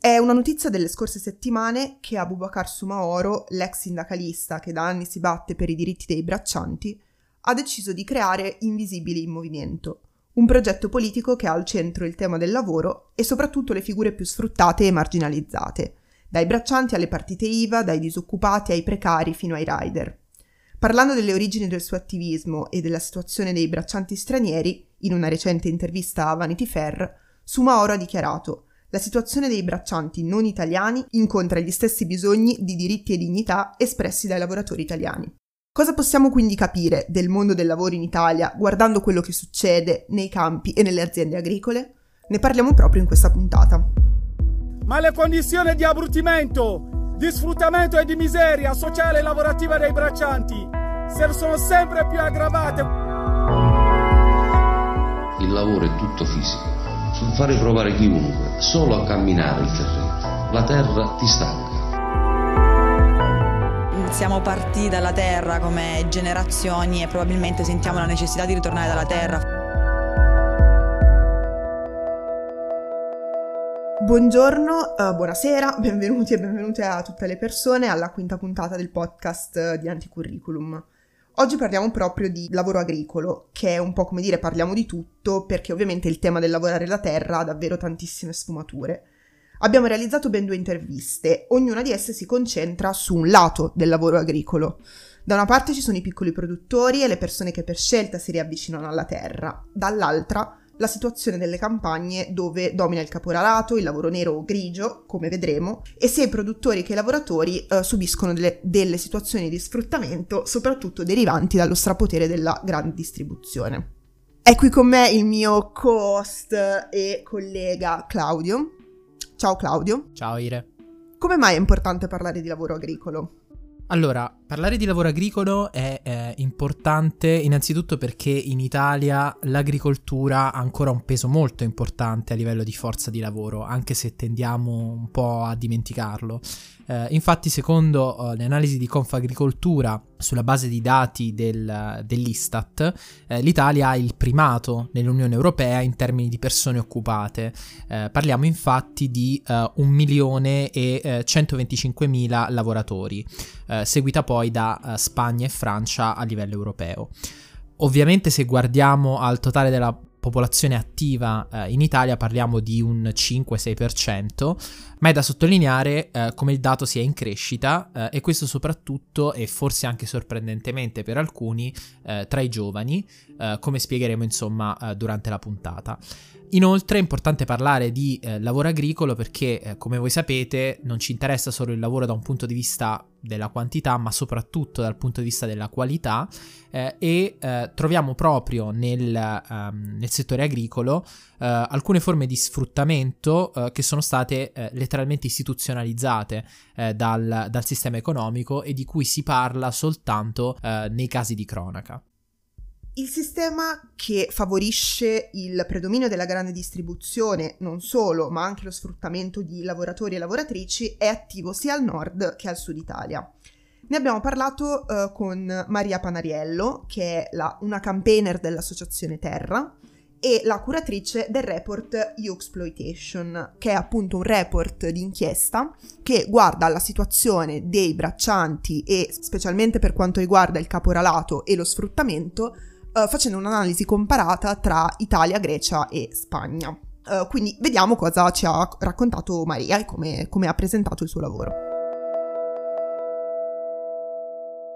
È una notizia delle scorse settimane che Abubakar Sumaoro, l'ex sindacalista che da anni si batte per i diritti dei braccianti, ha deciso di creare Invisibili in Movimento, un progetto politico che ha al centro il tema del lavoro e soprattutto le figure più sfruttate e marginalizzate, dai braccianti alle partite IVA, dai disoccupati ai precari fino ai rider. Parlando delle origini del suo attivismo e della situazione dei braccianti stranieri, in una recente intervista a Vanity Fair, Sumaoro ha dichiarato la situazione dei braccianti non italiani incontra gli stessi bisogni di diritti e dignità espressi dai lavoratori italiani. Cosa possiamo quindi capire del mondo del lavoro in Italia guardando quello che succede nei campi e nelle aziende agricole? Ne parliamo proprio in questa puntata. Ma le condizioni di abbrutimento, di sfruttamento e di miseria sociale e lavorativa dei braccianti sono sempre più aggravate. Il lavoro è tutto fisico fare provare chiunque solo a camminare il terreno. La terra ti stanca. Siamo partiti dalla terra come generazioni e probabilmente sentiamo la necessità di ritornare dalla terra. Buongiorno, uh, buonasera, benvenuti e benvenute a tutte le persone alla quinta puntata del podcast di Anticurriculum. Oggi parliamo proprio di lavoro agricolo, che è un po' come dire parliamo di tutto, perché ovviamente il tema del lavorare la terra ha davvero tantissime sfumature. Abbiamo realizzato ben due interviste, ognuna di esse si concentra su un lato del lavoro agricolo. Da una parte ci sono i piccoli produttori e le persone che per scelta si riavvicinano alla terra, dall'altra la situazione delle campagne dove domina il caporalato, il lavoro nero o grigio, come vedremo, e sia i produttori che i lavoratori eh, subiscono delle, delle situazioni di sfruttamento, soprattutto derivanti dallo strapotere della grande distribuzione. È qui con me il mio co-host e collega Claudio. Ciao Claudio. Ciao Ire. Come mai è importante parlare di lavoro agricolo? Allora, parlare di lavoro agricolo è eh, importante innanzitutto perché in Italia l'agricoltura ha ancora un peso molto importante a livello di forza di lavoro, anche se tendiamo un po' a dimenticarlo. Eh, infatti, secondo uh, le analisi di Confagricoltura, sulla base di dati del, dell'Istat, eh, l'Italia ha il primato nell'Unione Europea in termini di persone occupate. Eh, parliamo infatti di uh, 1 milione e 125 eh, lavoratori, eh, seguita poi da Spagna e Francia a livello europeo. Ovviamente se guardiamo al totale della popolazione attiva eh, in Italia parliamo di un 5-6%, ma è da sottolineare eh, come il dato sia in crescita eh, e questo soprattutto e forse anche sorprendentemente per alcuni eh, tra i giovani, eh, come spiegheremo insomma eh, durante la puntata. Inoltre è importante parlare di eh, lavoro agricolo perché, eh, come voi sapete, non ci interessa solo il lavoro da un punto di vista della quantità, ma soprattutto dal punto di vista della qualità eh, e eh, troviamo proprio nel, um, nel settore agricolo eh, alcune forme di sfruttamento eh, che sono state letteralmente istituzionalizzate dal, dal, sistema economico e di cui si parla soltanto nei casi di cronaca. Il sistema che favorisce il predominio della grande distribuzione, non solo, ma anche lo sfruttamento di lavoratori e lavoratrici, è attivo sia al nord che al sud Italia. Ne abbiamo parlato uh, con Maria Panariello, che è la, una campaigner dell'associazione Terra, e la curatrice del report U-Exploitation, che è appunto un report di inchiesta che guarda la situazione dei braccianti e specialmente per quanto riguarda il caporalato e lo sfruttamento uh, facendo un'analisi comparata tra Italia, Grecia e Spagna. Uh, quindi vediamo cosa ci ha raccontato Maria e come, come ha presentato il suo lavoro.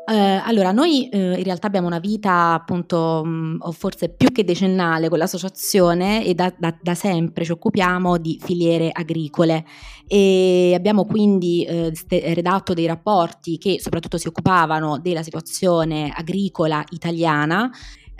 Eh, allora, noi eh, in realtà abbiamo una vita appunto, mh, mm, forse più che decennale con l'associazione e da, da, da, sempre ci occupiamo di filiere agricole e abbiamo quindi eh, redatto dei rapporti che soprattutto si occupavano della situazione agricola italiana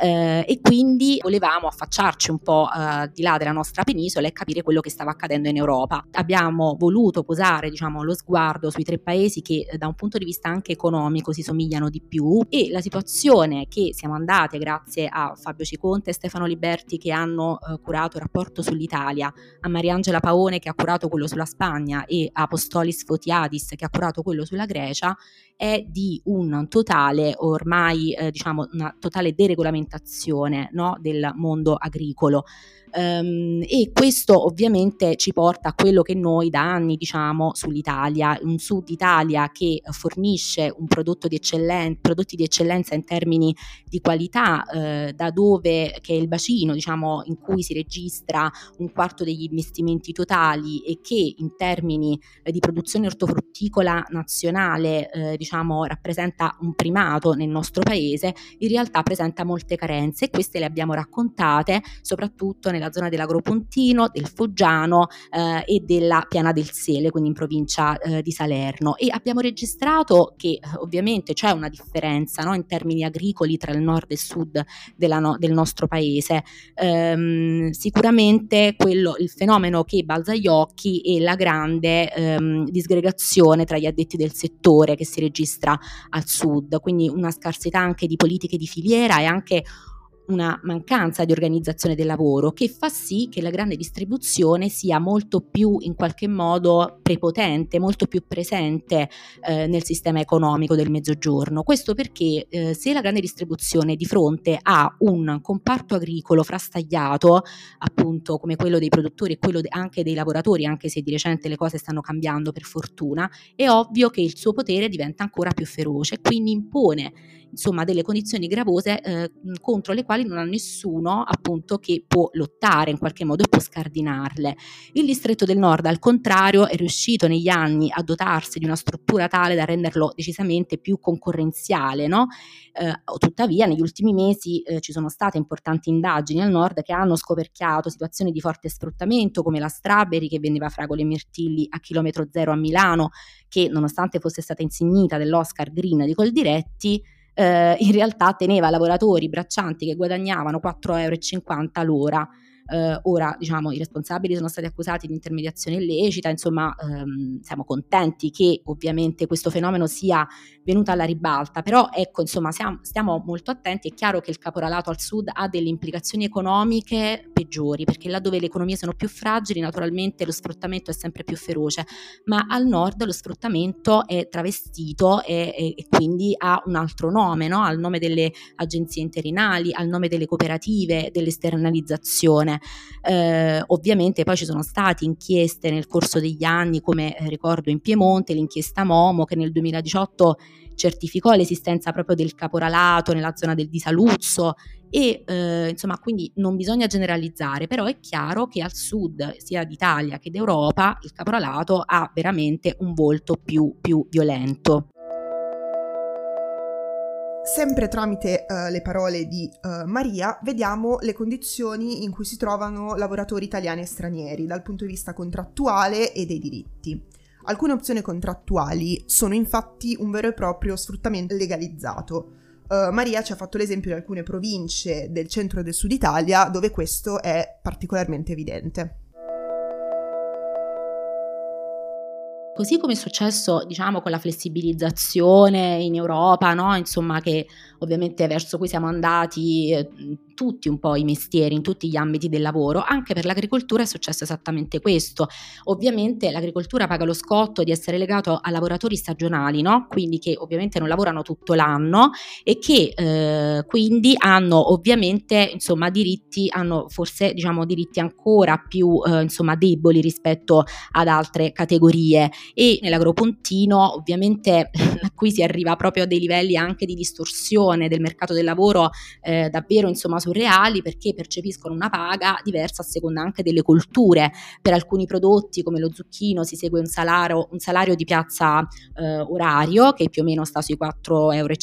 eh, e quindi volevamo affacciarci un po' eh, di là della nostra penisola e capire quello che stava accadendo in Europa. Abbiamo voluto posare diciamo, lo sguardo sui tre paesi che eh, da un punto di vista anche economico si somigliano di più e la situazione che siamo andate grazie a Fabio Ciconte e Stefano Liberti che hanno eh, curato il rapporto sull'Italia, a Mariangela Paone che ha curato quello sulla Spagna e a Apostolis Fotiadis che ha curato quello sulla Grecia, è di un totale ormai eh, diciamo una totale deregolamentazione no, del mondo agricolo. Um, e questo ovviamente ci porta a quello che noi da anni diciamo sull'Italia, un Sud Italia che fornisce un prodotto di eccellenza, prodotti di eccellenza in termini di qualità, eh, da dove che è il bacino diciamo in cui si registra un quarto degli investimenti totali e che in termini eh, di produzione ortofrutticola nazionale eh, diciamo rappresenta un primato nel nostro paese, in realtà presenta molte carenze e queste le abbiamo raccontate soprattutto nel nella zona dell'Agropontino, del Foggiano eh, e della Piana del Sele, quindi in provincia eh, di Salerno. E abbiamo registrato che eh, ovviamente c'è una differenza no, in termini agricoli tra il nord e il sud no, del nostro paese. Ehm, sicuramente quello, il fenomeno che balza agli occhi è la grande ehm, disgregazione tra gli addetti del settore che si registra al sud, quindi una scarsità anche di politiche di filiera e anche una mancanza di organizzazione del lavoro che fa sì che la grande distribuzione sia molto più in qualche modo prepotente, molto più presente eh, nel sistema economico del mezzogiorno. Questo perché eh, se la grande distribuzione di fronte a un comparto agricolo frastagliato, appunto come quello dei produttori e quello de- anche dei lavoratori, anche se di recente le cose stanno cambiando per fortuna, è ovvio che il suo potere diventa ancora più feroce, quindi impone insomma delle condizioni gravose eh, contro le quali non ha nessuno appunto che può lottare in qualche modo e può scardinarle. Il distretto del nord al contrario è riuscito negli anni a dotarsi di una struttura tale da renderlo decisamente più concorrenziale, no? eh, tuttavia negli ultimi mesi eh, ci sono state importanti indagini al nord che hanno scoperchiato situazioni di forte sfruttamento come la Strawberry che vendeva fragole e mirtilli a chilometro zero a Milano che nonostante fosse stata insignita dell'Oscar Green di Coldiretti eh, in realtà teneva lavoratori braccianti che guadagnavano 4,50 euro l'ora eh, ora diciamo i responsabili sono stati accusati di intermediazione illecita, insomma ehm, siamo contenti che ovviamente questo fenomeno sia venuto alla ribalta, però ecco insomma siamo, stiamo molto attenti, è chiaro che il caporalato al sud ha delle implicazioni economiche peggiori, perché laddove le economie sono più fragili naturalmente lo sfruttamento è sempre più feroce, ma al nord lo sfruttamento è travestito e, e, e quindi ha un altro nome, no? al nome delle agenzie interinali, al nome delle cooperative, dell'esternalizzazione. Eh, ovviamente poi ci sono state inchieste nel corso degli anni, come eh, ricordo in Piemonte, l'inchiesta Momo che nel 2018 certificò l'esistenza proprio del caporalato nella zona del Disaluzzo e eh, insomma quindi non bisogna generalizzare, però è chiaro che al sud sia d'Italia che d'Europa il caporalato ha veramente un volto più, più violento. Sempre tramite uh, le parole di uh, Maria, vediamo le condizioni in cui si trovano lavoratori italiani e stranieri dal punto di vista contrattuale e dei diritti. Alcune opzioni contrattuali sono infatti un vero e proprio sfruttamento legalizzato. Uh, Maria ci ha fatto l'esempio di alcune province del centro e del sud Italia dove questo è particolarmente evidente. Così come è successo, diciamo, con la flessibilizzazione in Europa, no? Insomma, che ovviamente verso cui siamo andati eh, tutti un po' i mestieri, in tutti gli ambiti del lavoro, anche per l'agricoltura è successo esattamente questo. Ovviamente l'agricoltura paga lo scotto di essere legato a lavoratori stagionali, no? Quindi che ovviamente non lavorano tutto l'anno e che eh, quindi hanno ovviamente, insomma, diritti, hanno forse, diciamo, diritti ancora più, eh, insomma, deboli rispetto ad altre categorie e nell'agropontino ovviamente qui si arriva proprio a dei livelli anche di distorsione del mercato del lavoro eh, davvero insomma surreali perché percepiscono una paga diversa a seconda anche delle colture. Per alcuni prodotti come lo zucchino si segue un salario, un salario di piazza eh, orario che più o meno sta sui 4,50 euro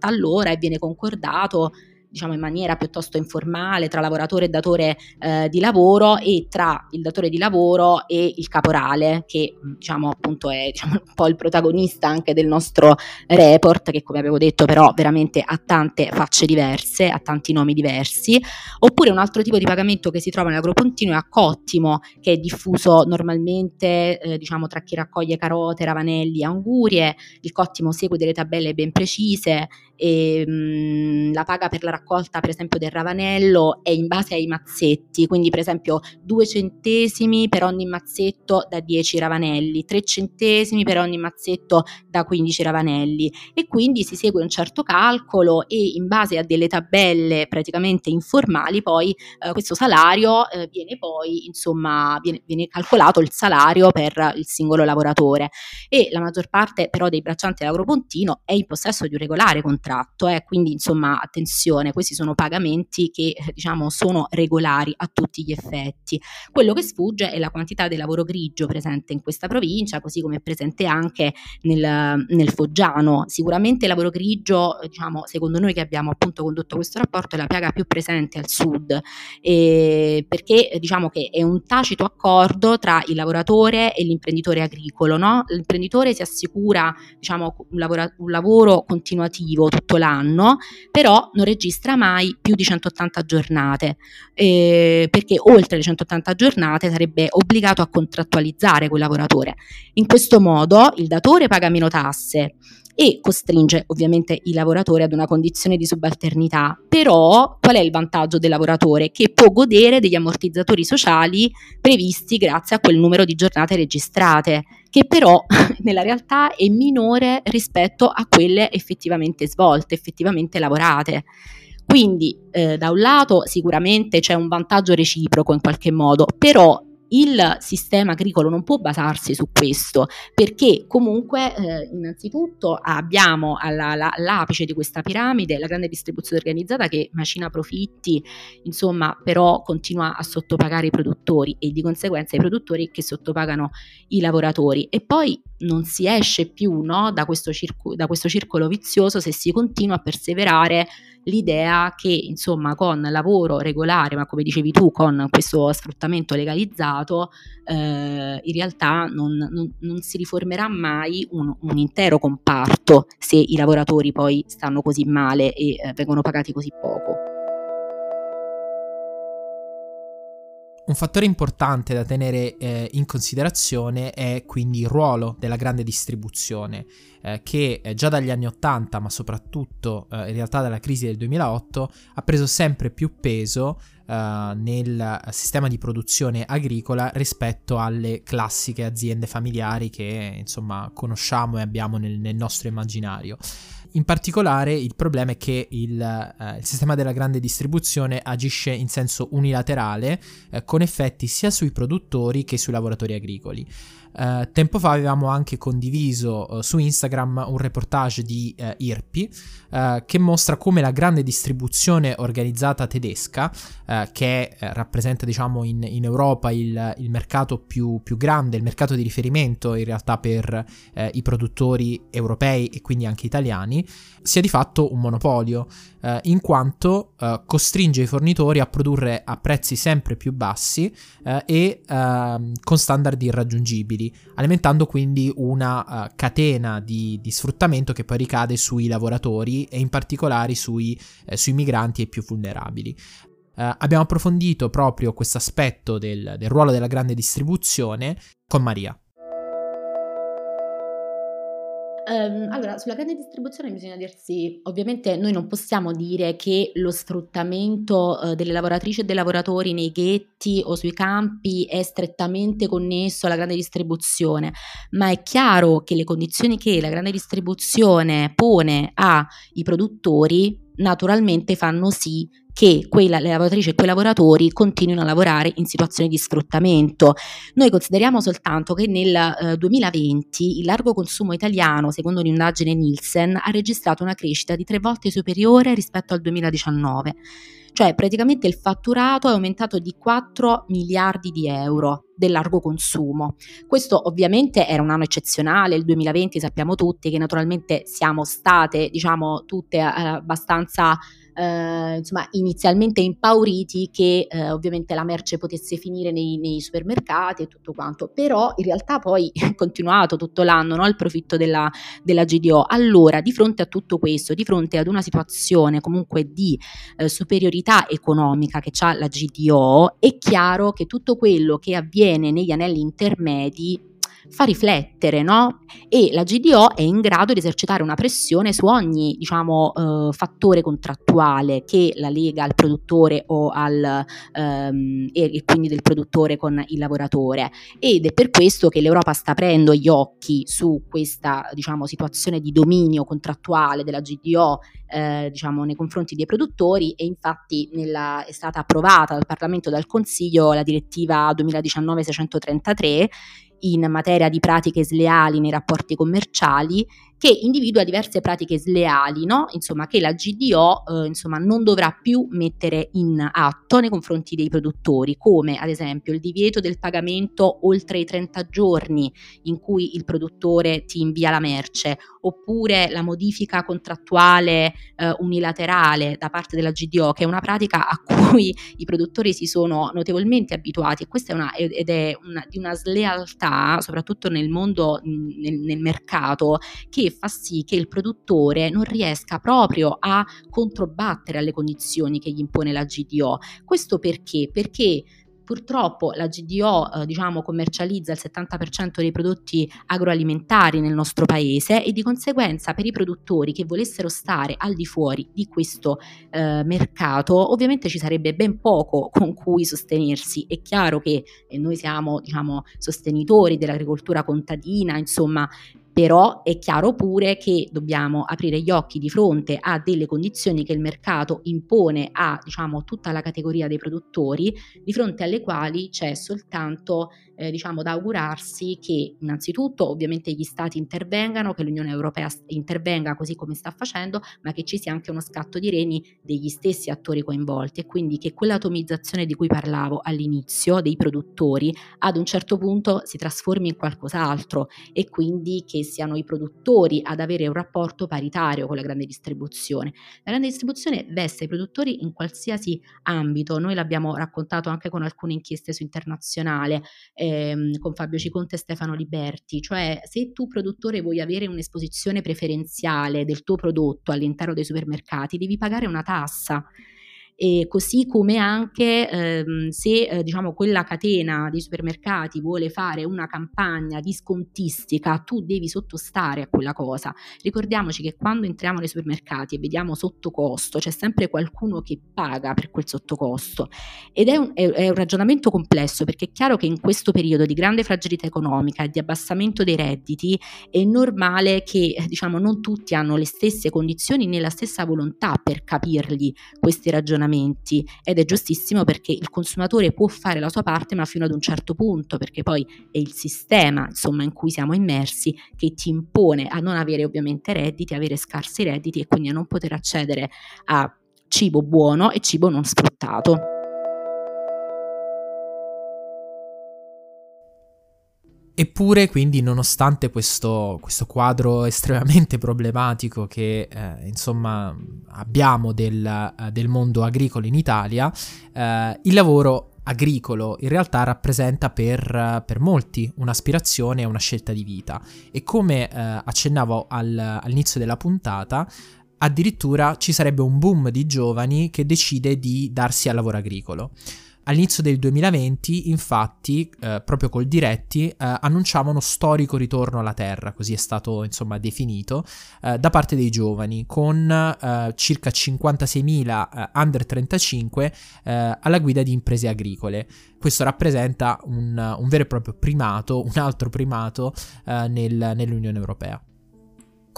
all'ora e viene concordato diciamo in maniera piuttosto informale tra lavoratore e datore eh, di lavoro e tra il datore di lavoro e il caporale che diciamo appunto è diciamo, un po' il protagonista anche del nostro report che come avevo detto però veramente ha tante facce diverse, ha tanti nomi diversi. Oppure un altro tipo di pagamento che si trova nell'agropontino è a cottimo che è diffuso normalmente eh, diciamo tra chi raccoglie carote, ravanelli, angurie. Il cottimo segue delle tabelle ben precise e mh, la paga per la raccolta per esempio del ravanello è in base ai mazzetti, quindi per esempio 2 centesimi per ogni mazzetto da 10 ravanelli, 3 centesimi per ogni mazzetto da 15 ravanelli. E quindi si segue un certo calcolo e in base a delle tabelle praticamente informali poi eh, questo salario eh, viene poi insomma viene, viene calcolato il salario per il singolo lavoratore. E la maggior parte però dei braccianti dell'agropontino è in possesso di un regolare contratto, eh, quindi insomma attenzione, questi sono pagamenti che eh, diciamo sono regolari a tutti gli effetti. Quello che sfugge è la quantità di lavoro grigio presente in questa provincia, così come è presente anche nel, nel Foggiano. Sicuramente il lavoro grigio, diciamo, secondo noi che abbiamo appunto condotto questo rapporto, è la piaga più presente al sud, eh, perché diciamo che è un tacito accordo tra il lavoratore e l'imprenditore agricolo, no? L'imprenditore si assicura diciamo, un, lavora- un lavoro continuativo tutto l'anno, però non registra mai più di 180 giornate, eh, perché oltre le 180 giornate sarebbe obbligato a contrattualizzare quel lavoratore. In questo modo il datore paga meno tasse e costringe ovviamente i lavoratori ad una condizione di subalternità. Però qual è il vantaggio del lavoratore? Che può godere degli ammortizzatori sociali previsti grazie a quel numero di giornate registrate, che però nella realtà è minore rispetto a quelle effettivamente svolte, effettivamente lavorate. Quindi eh, da un lato sicuramente c'è un vantaggio reciproco in qualche modo, però il sistema agricolo non può basarsi su questo perché comunque eh, innanzitutto abbiamo alla, la, all'apice di questa piramide la grande distribuzione organizzata che macina profitti, insomma però continua a sottopagare i produttori e di conseguenza i produttori che sottopagano i lavoratori. E poi non si esce più no, da, questo circo, da questo circolo vizioso se si continua a perseverare l'idea che insomma con lavoro regolare, ma come dicevi tu, con questo sfruttamento legalizzato, eh, in realtà non, non, non, si riformerà mai un, un, intero comparto se i lavoratori poi stanno così male e eh, vengono pagati così poco. Un fattore importante da tenere eh, in considerazione è quindi il ruolo della grande distribuzione, eh, che eh, già dagli anni 80, ma soprattutto eh, in realtà dalla crisi del 2008, ha preso sempre più peso eh, nel sistema di produzione agricola rispetto alle classiche aziende familiari che insomma conosciamo e abbiamo nel, nel nostro immaginario. In particolare il problema è che il, eh, il, sistema della grande distribuzione agisce in senso unilaterale eh, con effetti sia sui produttori che sui lavoratori agricoli. Uh, tempo fa avevamo anche condiviso uh, su Instagram un reportage di uh, IRPI che mostra come la grande distribuzione organizzata tedesca, che rappresenta diciamo in, in Europa il, il, mercato più, più, grande, il mercato di riferimento in realtà per i produttori europei e quindi anche italiani, sia di fatto un monopolio, in quanto costringe i fornitori a produrre a prezzi sempre più bassi e ehm, con standard irraggiungibili alimentando quindi una uh, catena di, di, sfruttamento che poi ricade sui lavoratori e in particolare sui, eh, sui migranti e più vulnerabili. Uh, abbiamo approfondito proprio questo aspetto del, del ruolo della grande distribuzione con Maria. Um, allora, sulla grande distribuzione bisogna dirsi, ovviamente noi non possiamo dire che lo sfruttamento uh, delle lavoratrici e dei lavoratori nei ghetti o sui campi è strettamente connesso alla grande distribuzione, ma è chiaro che le condizioni che la grande distribuzione pone ai produttori naturalmente fanno sì che quella, le lavoratrici e quei lavoratori continuino a lavorare in situazioni di sfruttamento. Noi consideriamo soltanto che nel eh, 2020 il largo consumo italiano, secondo un'indagine Nielsen, ha registrato una crescita di tre volte superiore rispetto al 2019 cioè praticamente il fatturato è aumentato di 4 miliardi di euro del largo consumo. Questo ovviamente era un anno eccezionale, il 2020 sappiamo tutti che naturalmente siamo state, diciamo, tutte eh, abbastanza eh, insomma, inizialmente impauriti che eh, ovviamente la merce potesse finire nei, nei, supermercati e tutto quanto, però in realtà poi è continuato tutto l'anno no, il profitto della, della, GDO. Allora, di fronte a tutto questo, di fronte ad una situazione comunque di eh, superiorità economica che ha la GDO, è chiaro che tutto quello che avviene negli anelli intermedi fa riflettere, no? E la GDO è in grado di esercitare una pressione su ogni, diciamo, eh, fattore contrattuale che la lega al produttore o al, ehm, e quindi del produttore con il lavoratore. Ed è per questo che l'Europa sta aprendo gli occhi su questa, diciamo, situazione di dominio contrattuale della GDO eh, diciamo, nei confronti dei produttori e infatti nella, è stata approvata dal Parlamento e dal Consiglio la direttiva 2019-633 in materia di pratiche sleali nei rapporti commerciali che individua diverse pratiche sleali, no? insomma, che la GDO eh, insomma, non dovrà più mettere in atto nei confronti dei produttori, come ad esempio il divieto del pagamento oltre i 30 giorni in cui il produttore ti invia la merce, oppure la modifica contrattuale eh, unilaterale da parte della GDO, che è una pratica a cui i produttori si sono notevolmente abituati e questa è una, ed è una, di una slealtà, soprattutto nel mondo, nel, nel mercato, fa sì che il produttore non riesca proprio a controbattere alle condizioni che gli impone la GDO. Questo perché? Perché Purtroppo la GDO eh, diciamo, commercializza il 70% dei prodotti agroalimentari nel nostro paese e di conseguenza per i produttori che volessero stare al di fuori di questo eh, mercato ovviamente ci sarebbe ben poco con cui sostenersi. È chiaro che eh, noi siamo diciamo, sostenitori dell'agricoltura contadina, insomma però è chiaro pure che dobbiamo aprire gli occhi di fronte a delle condizioni che il mercato impone a diciamo, tutta la categoria dei produttori, di fronte alle quali c'è soltanto eh, diciamo, da augurarsi che innanzitutto ovviamente gli stati intervengano, che l'Unione Europea intervenga così come sta facendo, ma che ci sia anche uno scatto di reni degli stessi attori coinvolti e quindi che quell'atomizzazione di cui parlavo all'inizio dei produttori ad un certo punto si trasformi in qualcos'altro e quindi che siano i produttori ad avere un rapporto paritario con la grande distribuzione. La grande distribuzione veste i produttori in qualsiasi ambito, noi l'abbiamo raccontato anche con alcune inchieste su internazionale. Eh, ehm, con Fabio Ciconte e Stefano Liberti, cioè se tu produttore vuoi avere un'esposizione preferenziale del tuo prodotto all'interno dei supermercati, devi pagare una tassa e così come anche ehm, se eh, diciamo quella catena di supermercati vuole fare una campagna di scontistica, tu devi sottostare a quella cosa. Ricordiamoci che quando entriamo nei supermercati e vediamo sottocosto, c'è sempre qualcuno che paga per quel sottocosto ed è un, è, è un ragionamento complesso perché è chiaro che in questo periodo di grande fragilità economica e di abbassamento dei redditi è normale che diciamo non tutti hanno le stesse condizioni né la stessa volontà per capirli questi ragionamenti ragionamenti ed è giustissimo perché il consumatore può fare la sua parte ma fino ad un certo punto perché poi è il sistema insomma in cui siamo immersi che ti impone a non avere ovviamente redditi, avere scarsi redditi e quindi a non poter accedere a cibo buono e cibo non sfruttato. Eppure, quindi, nonostante questo, questo quadro estremamente problematico che eh, insomma abbiamo del, eh, del, mondo agricolo in Italia, eh, il lavoro agricolo in realtà rappresenta per, per, molti un'aspirazione e una scelta di vita. E come eh, accennavo al, all'inizio della puntata, addirittura ci sarebbe un boom di giovani che decide di darsi al lavoro agricolo. All'inizio del 2020, infatti, eh, proprio col Diretti, eh, annunciava uno storico ritorno alla Terra, così è stato insomma definito, eh, da parte dei giovani, con eh, circa 56.000 eh, under 35 eh, alla guida di imprese agricole. Questo rappresenta un, un, vero e proprio primato, un altro primato nel, nell'Unione Europea.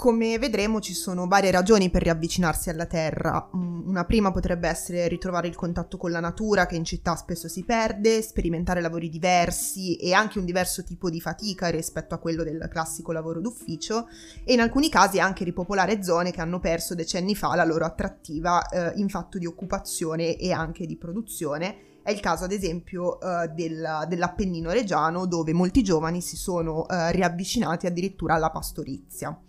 Come vedremo ci sono varie ragioni per riavvicinarsi alla Terra. Mm, una prima potrebbe essere ritrovare il contatto con la natura che in città spesso si perde, sperimentare lavori diversi e anche un diverso tipo di fatica rispetto a quello del classico lavoro d'ufficio e in alcuni casi anche ripopolare zone che hanno perso decenni fa la loro attrattiva eh, in fatto di occupazione e anche di produzione. È il caso ad esempio uh, del, dell'Appennino Reggiano dove molti giovani si sono uh, riavvicinati addirittura alla pastorizia.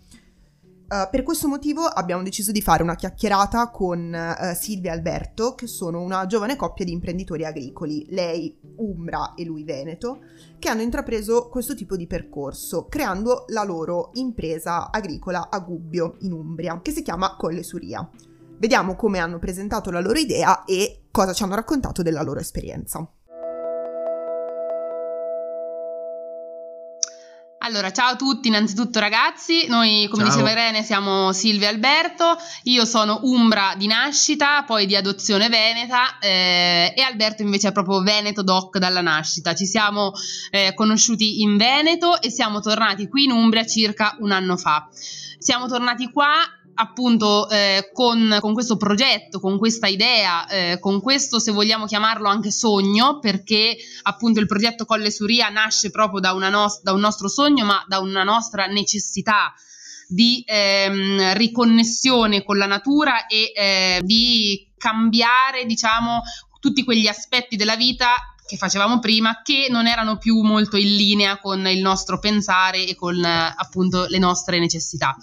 Uh, per questo motivo abbiamo deciso di fare una chiacchierata con uh, Silvia e Alberto, che sono una giovane coppia di imprenditori agricoli, lei Umbra e lui Veneto, che hanno intrapreso questo tipo di percorso, creando la loro impresa agricola a Gubbio, in Umbria, che si chiama Colle Suria. Vediamo come hanno presentato la loro idea e cosa ci hanno raccontato della loro esperienza. Allora, ciao a tutti, innanzitutto ragazzi, noi come Ciao. diceva Irene siamo Silvia e Alberto, io sono Umbra di nascita, poi di adozione veneta eh, e Alberto invece è proprio Veneto Doc dalla nascita. Ci siamo eh, conosciuti in Veneto e siamo tornati qui in Umbria circa un anno fa. Siamo tornati qua appunto eh, con, con questo progetto, con questa idea, eh, con questo se vogliamo chiamarlo anche sogno, perché appunto il progetto Colle Suria nasce proprio da, nos- da un nostro sogno, ma da una nostra necessità di ehm, riconnessione con la natura e eh, di cambiare, diciamo, tutti quegli aspetti della vita che facevamo prima che non erano più molto in linea con il nostro pensare e con appunto le nostre necessità.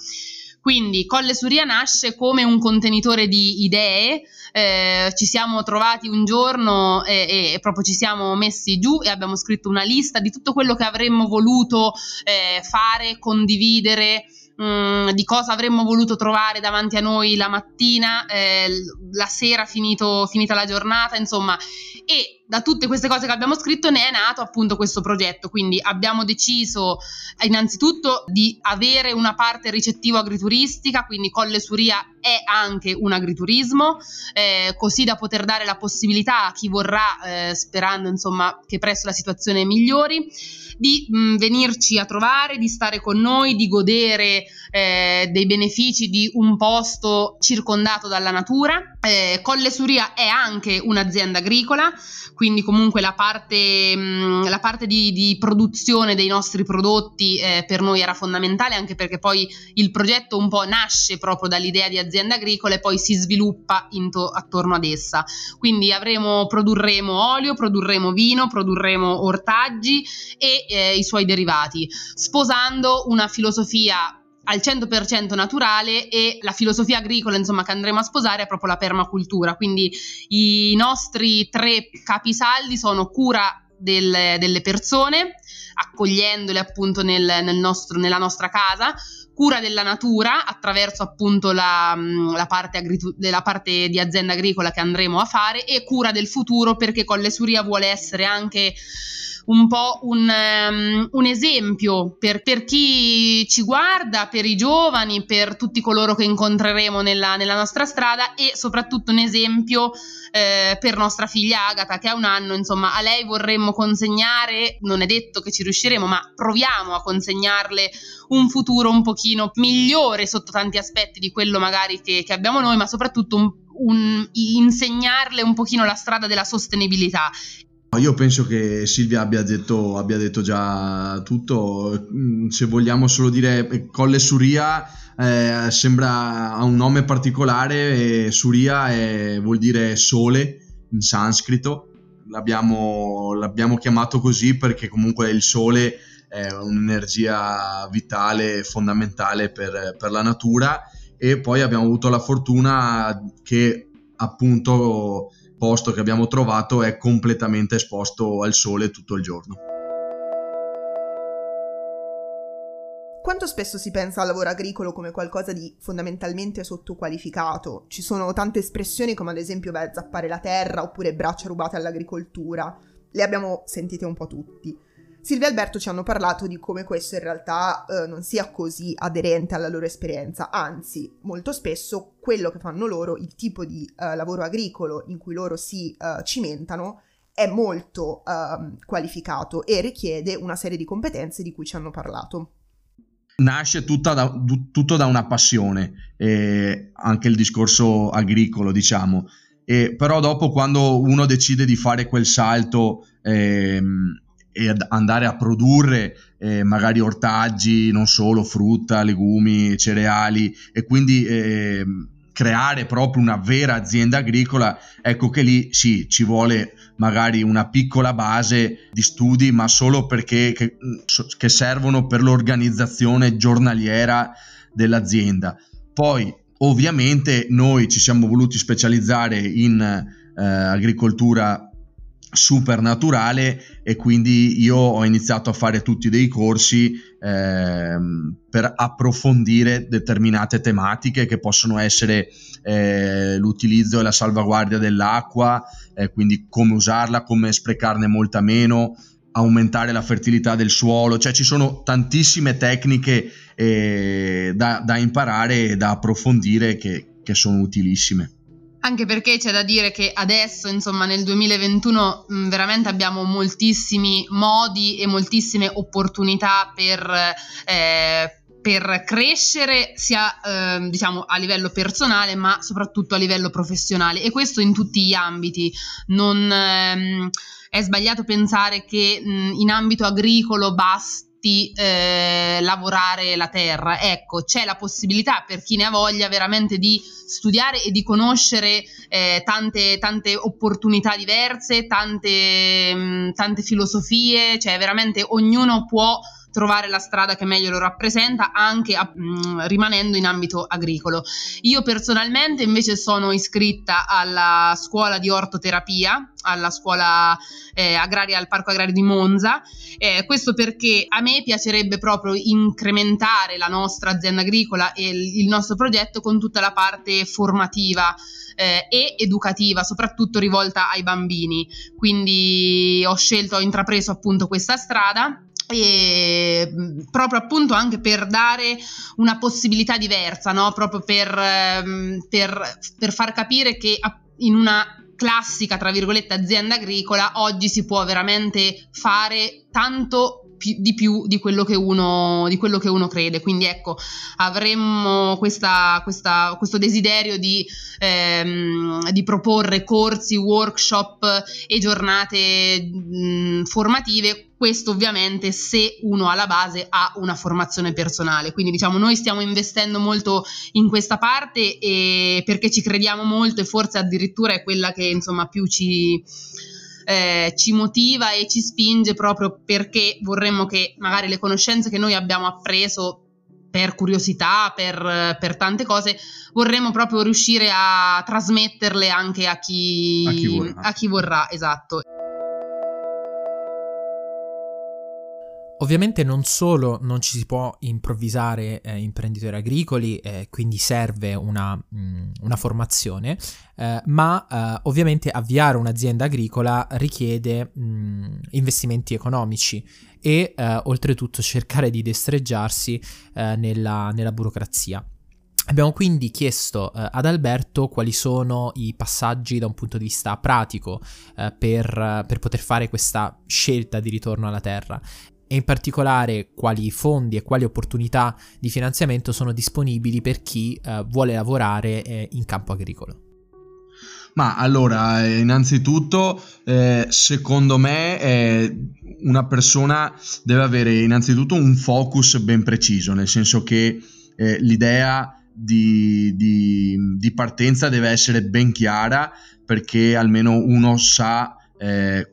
Quindi Colle Suria nasce come un contenitore di idee, eh, ci siamo trovati un giorno e, e proprio ci siamo messi giù e abbiamo scritto una lista di tutto quello che avremmo voluto eh, fare, condividere, mh, di cosa avremmo voluto trovare davanti a noi la mattina, eh, la sera finito- finita la giornata, insomma. E da tutte queste cose che abbiamo scritto ne è nato appunto questo progetto. Quindi abbiamo deciso innanzitutto di avere una parte ricettivo-agrituristica, quindi Colle Suria è anche un agriturismo, eh, così da poter dare la possibilità a chi vorrà, eh, sperando insomma che presto la situazione migliori, di mh, venirci a trovare, di stare con noi, di godere eh, dei benefici di un posto circondato dalla natura. Eh, Colle Suria è anche un'azienda agricola, quindi comunque la parte, mh, la parte di, di produzione dei nostri prodotti eh, per noi era fondamentale, anche perché poi il progetto un po' nasce proprio dall'idea di azienda agricola e poi si sviluppa into- attorno ad essa. Quindi avremo, produrremo olio, produrremo vino, produrremo ortaggi e eh, i suoi derivati, sposando una filosofia al 100% naturale e la filosofia agricola insomma che andremo a sposare è proprio la permacultura. Quindi i nostri tre capisaldi sono cura del- delle persone accogliendole appunto nel, nel nostro- nella nostra casa cura della natura attraverso appunto la, la parte agritu- la parte di azienda agricola che andremo a fare e cura del futuro perché Colle Suria vuole essere anche un po' un, ehm, un esempio per, per chi ci guarda, per i giovani, per tutti coloro che incontreremo nella, nella nostra strada e soprattutto un esempio eh, per nostra figlia Agata che ha un anno, insomma a lei vorremmo consegnare, non è detto che ci riusciremo, ma proviamo a consegnarle un futuro un pochino migliore sotto tanti aspetti di quello magari che, che abbiamo noi, ma soprattutto un- un- insegnarle un pochino la strada della sostenibilità Io penso che Silvia abbia detto, abbia detto già tutto. Mm, Se vogliamo solo dire eh, Colle Suria, eh, sembra ha un nome particolare. e Suria è- vuol dire sole in sanscrito. L'abbiamo, l'abbiamo chiamato così perché comunque il sole è un'energia vitale fondamentale per, per la natura. E poi abbiamo avuto la fortuna che appunto posto che abbiamo trovato è completamente esposto al sole tutto il giorno. Quanto spesso si pensa al lavoro agricolo come qualcosa di fondamentalmente sottoqualificato? Ci sono tante espressioni come ad esempio beh, zappare la terra oppure braccia rubate all'agricoltura. Le abbiamo sentite un po' tutti. Silvia e Alberto ci hanno parlato di come questo in realtà eh, non sia così aderente alla loro esperienza, anzi, molto spesso quello che fanno loro, il tipo di eh, lavoro agricolo in cui loro si eh, cimentano, è molto ehm, qualificato e richiede una serie di competenze di cui ci hanno parlato. Nasce da- tutto da una passione, eh, anche il discorso agricolo, diciamo. E però dopo quando uno decide di fare quel salto ehm, e andare a produrre eh, magari ortaggi, non solo frutta, legumi, cereali e quindi ehm, creare proprio una vera azienda agricola, ecco che lì sì, ci vuole magari una piccola base di studi, ma solo perché che, che servono per l'organizzazione giornaliera dell'azienda. Poi ovviamente noi ci siamo voluti specializzare in eh, agricoltura supernaturale e quindi io ho iniziato a fare tutti dei corsi ehm, per approfondire determinate tematiche che possono essere eh, l'utilizzo e la salvaguardia dell'acqua, eh, quindi come usarla, come sprecarne molta meno, aumentare la fertilità del suolo, cioè ci sono tantissime tecniche eh, da, da, imparare e da approfondire che, che sono utilissime. Anche perché c'è da dire che adesso, insomma, nel 2021 mh, veramente abbiamo moltissimi modi e moltissime opportunità per, eh, per crescere sia eh, diciamo a livello personale ma soprattutto a livello professionale. E questo in tutti gli ambiti. Non ehm, è sbagliato pensare che mh, in ambito agricolo basta eh, lavorare la terra. Ecco, c'è la possibilità per chi ne ha voglia veramente di studiare e di conoscere eh, tante, tante, opportunità diverse, tante, mh, tante filosofie, cioè veramente ognuno può trovare la strada che meglio lo rappresenta anche a, mh, mm, rimanendo in ambito agricolo. Io personalmente invece sono iscritta alla scuola di ortoterapia, alla scuola eh, agraria al Parco Agrario di Monza, eh, questo perché a me piacerebbe proprio incrementare la nostra azienda agricola e il, nostro progetto con tutta la parte formativa eh, e educativa, soprattutto rivolta ai bambini. Quindi ho scelto, ho intrapreso appunto questa strada e proprio appunto anche per dare una possibilità diversa, no? proprio per, ehm, per, per far capire che in una classica, tra virgolette, azienda agricola oggi si può veramente fare tanto di più di quello, uno, di quello che uno crede. Quindi ecco, avremmo questa, questa, questo desiderio di, ehm, di, proporre corsi, workshop e giornate mh, formative. Questo ovviamente se uno alla base ha una formazione personale. Quindi diciamo noi stiamo investendo molto in questa parte perché ci crediamo molto e forse addirittura è quella che insomma più ci eh, ci motiva e ci spinge proprio perché vorremmo che magari le conoscenze che noi abbiamo appreso per curiosità, per, per, tante cose, vorremmo proprio riuscire a trasmetterle anche a chi, a chi, vorrà. A chi vorrà, esatto. Ovviamente non solo non ci si può improvvisare eh, imprenditori agricoli, eh, quindi serve una, mh, mm, una formazione, eh, ma eh, ovviamente avviare un'azienda agricola richiede mh, mm, investimenti economici e eh, oltretutto cercare di destreggiarsi eh, nella, nella burocrazia. Abbiamo quindi chiesto eh, ad Alberto quali sono i passaggi da un punto di vista pratico eh, per, per, poter fare questa scelta di ritorno alla terra e in particolare quali fondi e quali opportunità di finanziamento sono disponibili per chi eh, vuole lavorare eh, in campo agricolo. Ma allora, eh, innanzitutto, eh, secondo me, eh, una persona deve avere innanzitutto un focus ben preciso, nel senso che eh, l'idea di, di, di, partenza deve essere ben chiara perché almeno uno sa eh,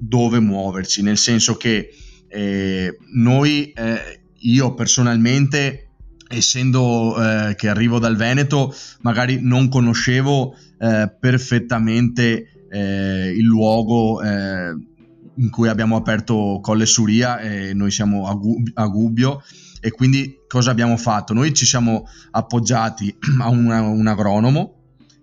dove muoversi, nel senso che eh, noi, eh, io personalmente, essendo eh, che arrivo dal Veneto, magari non conoscevo eh, perfettamente eh, il luogo eh, in cui abbiamo aperto Colle Suria e noi siamo a, Gub- a Gubbio e quindi cosa abbiamo fatto? Noi ci siamo appoggiati a un, un agronomo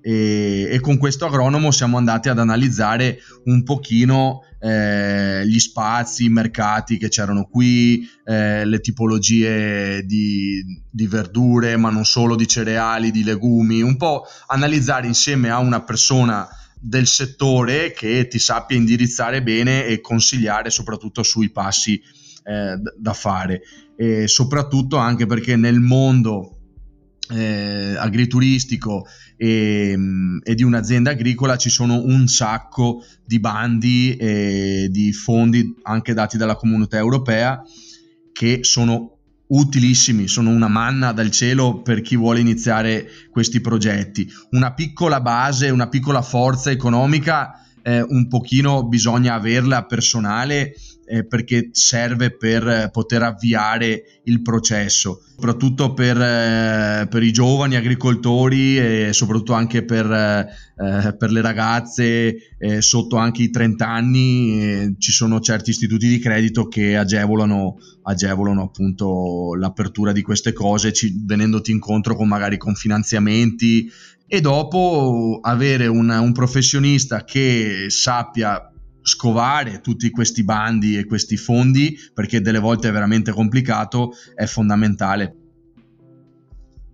e, e, con questo agronomo siamo andati ad analizzare un pochino eh, gli spazi, i mercati che c'erano qui, eh, le tipologie di, di, verdure, ma non solo di cereali, di legumi, un po' analizzare insieme a una persona del settore che ti sappia indirizzare bene e consigliare soprattutto sui passi eh, da fare. E soprattutto anche perché nel mondo eh, agrituristico e, e, di un'azienda agricola ci sono un sacco di bandi e di fondi anche dati dalla comunità europea che sono utilissimi, sono una manna dal cielo per chi vuole iniziare questi progetti. Una piccola base, una piccola forza economica, eh, un pochino bisogna averla personale eh, perché serve per poter avviare il processo, soprattutto per, eh, per i giovani agricoltori e soprattutto anche per, eh, per le ragazze eh, sotto anche i 30 anni. Eh, ci sono certi istituti di credito che agevolano, agevolano appunto l'apertura di queste cose, ci, venendoti incontro con magari con finanziamenti e dopo avere un, un professionista che sappia scovare tutti questi bandi e questi fondi, perché delle volte è veramente complicato, è fondamentale.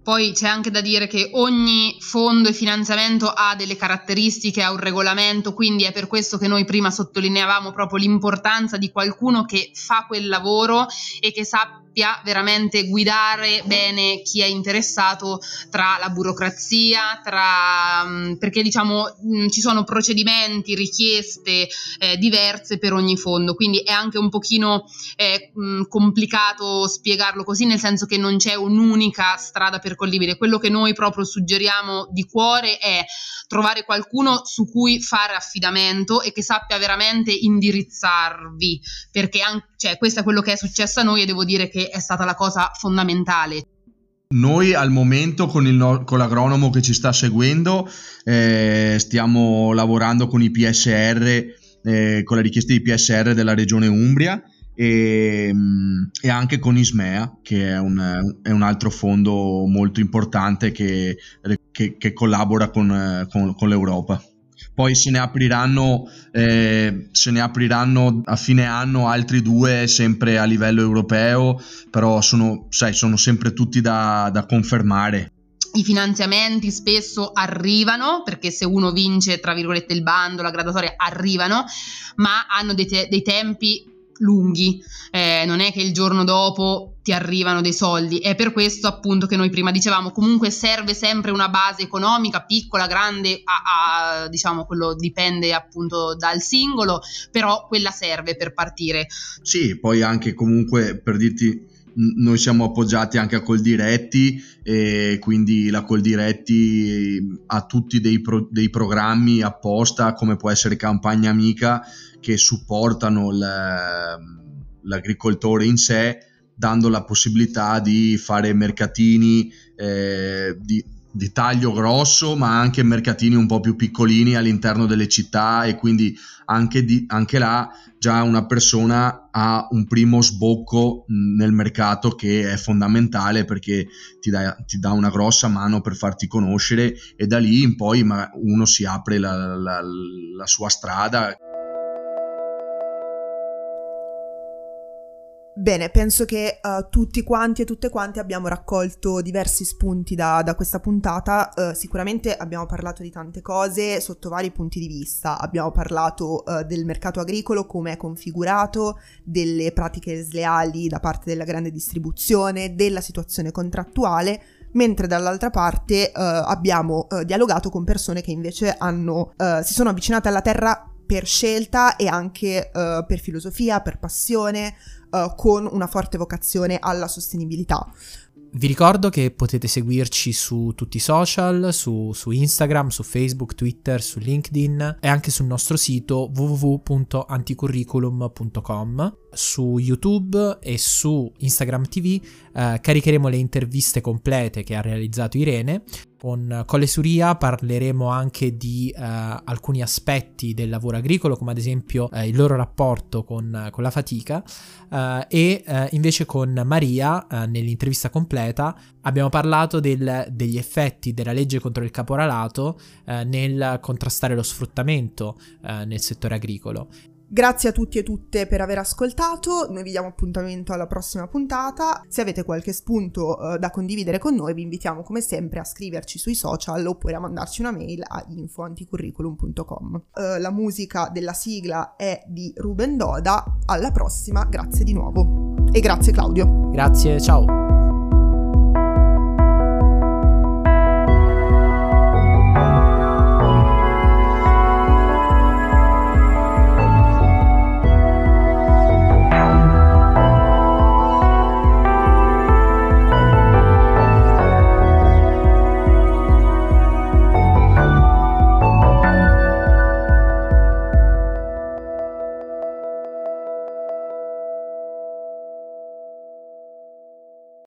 Poi c'è anche da dire che ogni fondo e finanziamento ha delle caratteristiche, ha un regolamento, quindi è per questo che noi prima sottolineavamo proprio l'importanza di qualcuno che fa quel lavoro e che sa sappia veramente guidare bene chi è interessato tra la burocrazia, tra, mm, perché diciamo mm, ci sono procedimenti, richieste eh, diverse per ogni fondo, quindi è anche un pochino eh, mm, complicato spiegarlo così, nel senso che non c'è un'unica strada percorribile. Quello che noi proprio suggeriamo di cuore è trovare qualcuno su cui fare affidamento e che sappia veramente indirizzarvi, perché anche, cioè, questo è quello che è successo a noi e devo dire che è stata la cosa fondamentale. Noi al momento con, il, con, l'agronomo che ci sta seguendo eh, stiamo lavorando con i PSR, eh, con le richieste di PSR della regione Umbria e, e anche con Ismea che è un, è un, altro fondo molto importante che, che, che collabora con, con, con l'Europa poi se ne apriranno, eh, se ne apriranno a fine anno altri due sempre a livello europeo, però sono, sai, sono sempre tutti da, da confermare. I finanziamenti spesso arrivano perché se uno vince, tra virgolette, il bando, la graduatoria arrivano, ma hanno dei, te- dei tempi lunghi, eh, non è che il giorno dopo ti arrivano dei soldi, è per questo appunto che noi prima dicevamo comunque serve sempre una base economica, piccola, grande, a, a, diciamo quello dipende appunto dal singolo, però quella serve per partire. Sì, poi anche comunque per dirti noi siamo appoggiati anche a Coldiretti e quindi la Coldiretti ha tutti dei, pro, dei programmi apposta come può essere Campagna Amica che supportano l'agricoltore in sé dando la possibilità di fare mercatini eh, di, di, taglio grosso ma anche mercatini un po' più piccolini all'interno delle città e quindi anche, di, anche là già una persona ha un primo sbocco nel mercato che è fondamentale perché ti dà, ti dà, una grossa mano per farti conoscere e da lì in poi uno si apre la, la, la sua strada. Bene, penso che uh, tutti quanti e tutte quante abbiamo raccolto diversi spunti da, da questa puntata. Uh, sicuramente abbiamo parlato di tante cose sotto vari punti di vista. Abbiamo parlato uh, del mercato agricolo, come è configurato, delle pratiche sleali da parte della grande distribuzione, della situazione contrattuale mentre dall'altra parte abbiamo dialogato con persone che invece hanno, si sono avvicinate alla terra per scelta e anche per filosofia, per passione, uh, con una forte vocazione alla sostenibilità. Vi ricordo che potete seguirci su tutti i social, su, su, Instagram, su Facebook, Twitter, su LinkedIn e anche sul nostro sito www.anticurriculum.com su YouTube e su Instagram TV eh, caricheremo le interviste complete che ha realizzato Irene. Con Colle Suria parleremo anche di eh, alcuni aspetti del lavoro agricolo, come ad esempio eh, il loro rapporto con, con la fatica, eh, e eh, invece con Maria, eh, nell'intervista completa, abbiamo parlato del, degli effetti della legge contro il caporalato nel contrastare lo sfruttamento nel settore agricolo. Grazie a tutti e tutte per aver ascoltato, noi vi diamo appuntamento alla prossima puntata. Se avete qualche spunto uh, da condividere con noi vi invitiamo come sempre a scriverci sui social oppure a mandarci una mail a infoanticurriculum.com. Uh, la musica della sigla è di Ruben Doda, alla prossima, grazie di nuovo. E grazie Claudio. Grazie, ciao.